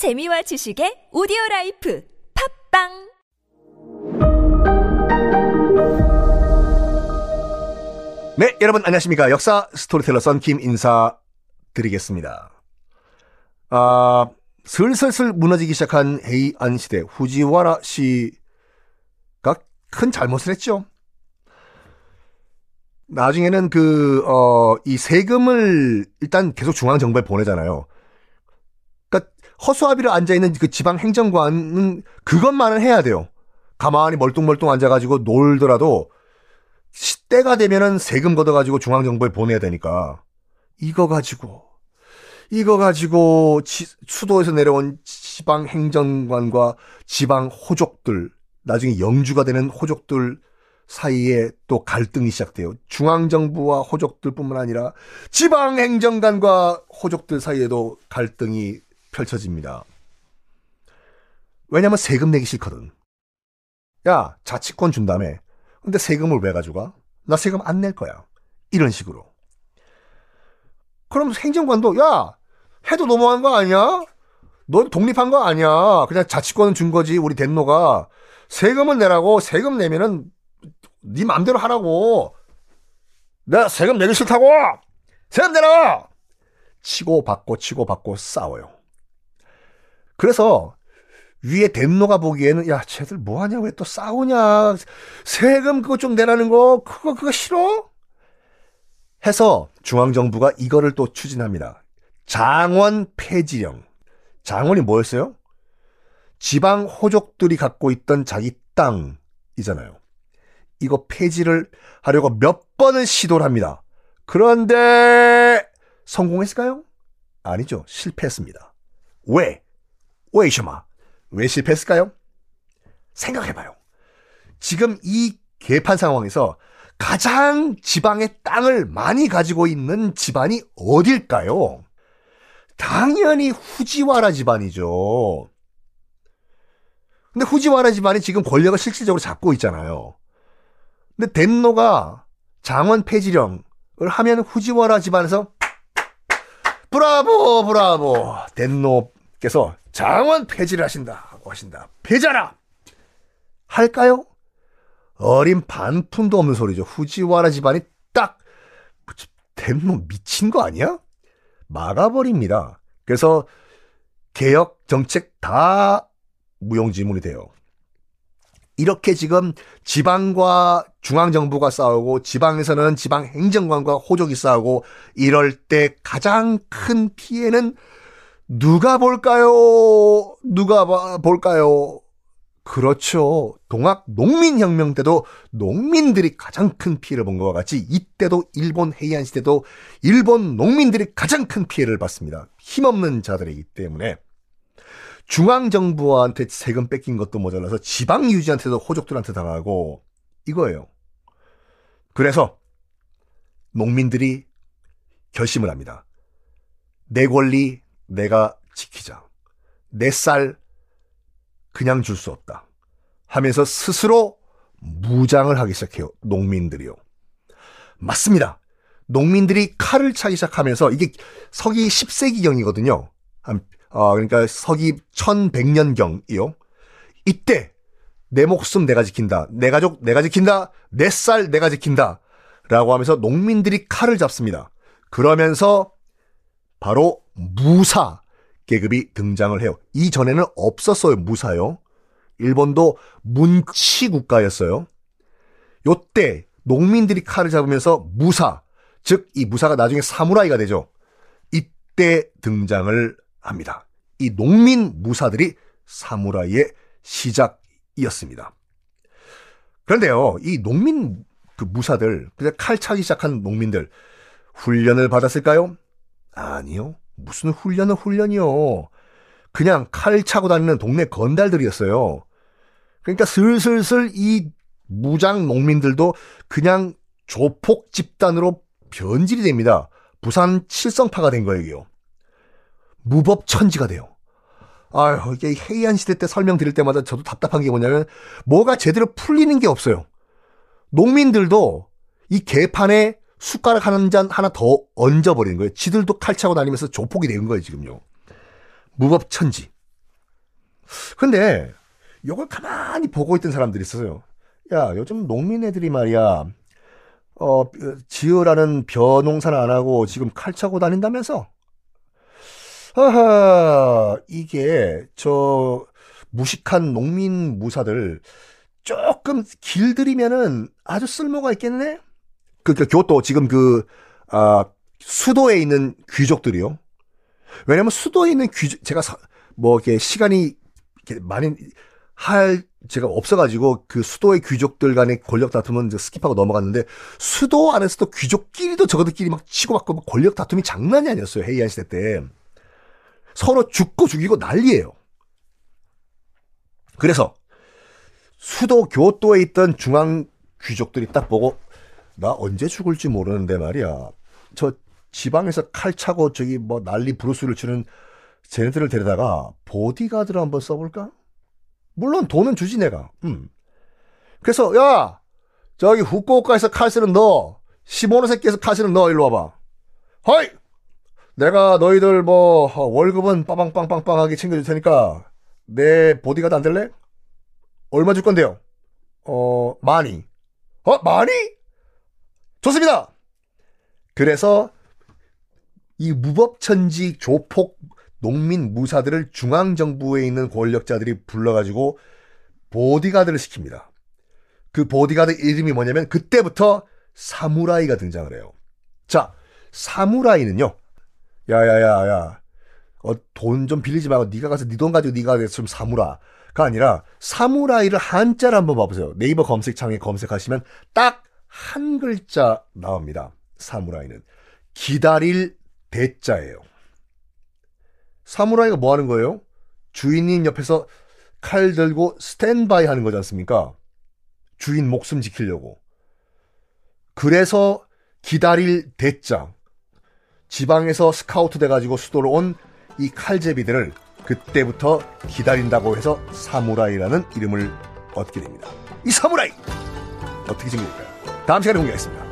재미와 지식의 오디오 라이프 팟빵 네, 여러분 안녕하십니까. 역사 스토리텔러 썬킴 인사 드리겠습니다. 아, 슬슬슬 무너지기 시작한 헤이안 시대 후지와라 씨가 큰 잘못을 했죠. 나중에는 그, 어, 이 세금을 일단 계속 중앙정부에 보내잖아요. 그러니까 허수아비로 앉아 있는 그 지방 행정관은 그것만은 해야 돼요. 가만히 멀뚱멀뚱 앉아가지고 놀더라도 때가 되면은 세금 걷어가지고 중앙정부에 보내야 되니까 이거 가지고 이거 가지고 지, 수도에서 내려온 지방 행정관과 지방 호족들 나중에 영주가 되는 호족들 사이에 또 갈등이 시작돼요. 중앙정부와 호족들뿐만 아니라 지방 행정관과 호족들 사이에도 갈등이 펼쳐집니다. 왜냐면 세금 내기 싫거든. 야, 자치권 준다며. 근데 세금을 왜 가져가? 나 세금 안 낼 거야. 이런 식으로. 그럼 행정관도, 야, 해도 너무한 거 아니야? 넌 독립한 거 아니야. 그냥 자치권은 준 거지. 우리 덴노가. 세금을 내라고, 세금 내면은 네 맘대로 하라고. 내가 세금 내기 싫다고! 세금 내라! 치고 받고 치고 받고 싸워요. 그래서 위에 덴노가 보기에는 야 쟤들 뭐하냐 왜 또 싸우냐 세금 그거 좀 내라는 거 그거 그거 싫어? 해서 중앙정부가 이거를 또 추진합니다. 장원 폐지령. 장원이 뭐였어요? 지방 호족들이 갖고 있던 자기 땅이잖아요. 이거 폐지를 하려고 몇 번을 시도를 합니다. 그런데 성공했을까요? 아니죠. 실패했습니다. 왜? 왜什么? 왜 실패했을까요? 생각해봐요. 지금 이 개판 상황에서 가장 지방의 땅을 많이 가지고 있는 집안이 어딜까요? 당연히 후지와라 집안이죠. 근데 후지와라 집안이 지금 권력을 실질적으로 잡고 있잖아요. 근데 덴노가 장원 폐지령을 하면 후지와라 집안에서 브라보 브라보 덴노 께서 장원 폐지를 하신다 하신다 폐자라 할까요? 어린 반푼도 없는 소리죠. 후지와라 집안이 딱 덴노 미친 거 아니야? 막아버립니다. 그래서 개혁 정책 다 무용지물이 돼요. 이렇게 지금 지방과 중앙정부가 싸우고 지방에서는 지방 행정관과 호족이 싸우고 이럴 때 가장 큰 피해는 누가 볼까요? 누가 볼까요? 그렇죠. 동학 농민혁명 때도 농민들이 가장 큰 피해를 본 것과 같이 이때도 일본 해이안 시대도 일본 농민들이 가장 큰 피해를 받습니다. 힘없는 자들이기 때문에 중앙정부한테 세금 뺏긴 것도 모자라서 지방 유지한테도 호족들한테 당하고 이거예요. 그래서 농민들이 결심을 합니다. 내 권리 내가 지키자. 내 쌀 그냥 줄 수 없다. 하면서 스스로 무장을 하기 시작해요. 농민들이요. 맞습니다. 농민들이 칼을 차기 시작하면서 이게 서기 10세기경이거든요. 한, 어, 그러니까 서기 1100년경이요. 이때 내 목숨 내가 지킨다. 내 가족 내가 지킨다. 내 쌀 내가 지킨다. 라고 하면서 농민들이 칼을 잡습니다. 그러면서 바로 무사 계급이 등장을 해요. 이전에는 없었어요. 무사요. 일본도 문치 국가였어요. 요때 농민들이 칼을 잡으면서 무사, 즉 이 무사가 나중에 사무라이가 되죠. 이때 등장을 합니다. 이 농민 무사들이 사무라이의 시작이었습니다. 그런데요, 이 농민 그 무사들, 그냥 칼 차기 시작한 농민들 훈련을 받았을까요? 아니요. 무슨 훈련은 훈련이요. 그냥 칼 차고 다니는 동네 건달들이었어요. 그러니까 슬슬슬 이 무장 농민들도 그냥 조폭 집단으로 변질이 됩니다. 부산 칠성파가 된 거예요, 이게요. 무법 천지가 돼요. 아유, 이게 해이안 시대 때 설명 드릴 때마다 저도 답답한 게 뭐냐면, 뭐가 제대로 풀리는 게 없어요. 농민들도 이 개판에 숟가락 한 잔 하나 더 얹어버리는 거예요. 지들도 칼 차고 다니면서 조폭이 되는 거예요, 지금요. 무법천지. 근데 이걸 가만히 보고 있던 사람들이 있어요. 야, 요즘 농민 애들이 말이야. 어, 지으라는 벼 농사는 안 하고 지금 칼 차고 다닌다면서? 하하, 이게 저 무식한 농민 무사들 조금 길들이면은 아주 쓸모가 있겠네? 그, 그, 교토, 지금 그, 아, 수도에 있는 귀족들이요. 왜냐면 수도에 있는 귀족, 제가 사, 뭐, 이렇게 시간이 이렇게 많이 할, 제가 없어가지고 그 수도의 귀족들 간의 권력 다툼은 이제 skip하고 넘어갔는데 수도 안에서도 귀족끼리도 저거들끼리 막 치고받고 막 권력 다툼이 장난이 아니었어요. 헤이안 시대 때. 서로 죽고 죽이고 난리예요. 그래서 수도 교토에 있던 중앙 귀족들이 딱 보고 나 언제 죽을지 모르는데 말이야. 저 지방에서 칼 차고 저기 뭐 난리 브루스를 치는 쟤네들을 데려다가 보디가드를 한번 써볼까? 물론 돈은 주지 내가. 음. 그래서 야 저기 후쿠오카에서 칼 쓰는 너 시모노 새끼에서 칼 쓰는 너 일로 와봐. 허이 내가 너희들 뭐 월급은 빠방빵빵빵하게 챙겨줄 테니까 내 보디가드 안 될래? 얼마 줄 건데요? 어 많이. 어 많이? 좋습니다. 그래서 이 무법천지 조폭 농민 무사들을 중앙정부에 있는 권력자들이 불러가지고 보디가드를 시킵니다. 그 보디가드 이름이 뭐냐면 그때부터 사무라이가 등장을 해요. 자, 사무라이는요. 야야야야. 어, 돈 좀 빌리지 말고 네가 가서 네 돈 가지고 네가 좀 사무라가 아니라 사무라이를 한자를 한번 봐보세요. 네이버 검색창에 검색하시면 딱 한 글자 나옵니다. 사무라이는 기다릴 대자예요. 사무라이가 뭐 하는 거예요? 주인님 옆에서 칼 들고 스탠바이 하는 거지 않습니까? 주인 목숨 지키려고. 그래서 기다릴 대자. 지방에서 스카우트 돼가지고 수도로 온 이 칼제비들을 그때부터 기다린다고 해서 사무라이라는 이름을 얻게 됩니다. 이 사무라이! 어떻게 생길까요? 다음 시간에 공개하겠습니다.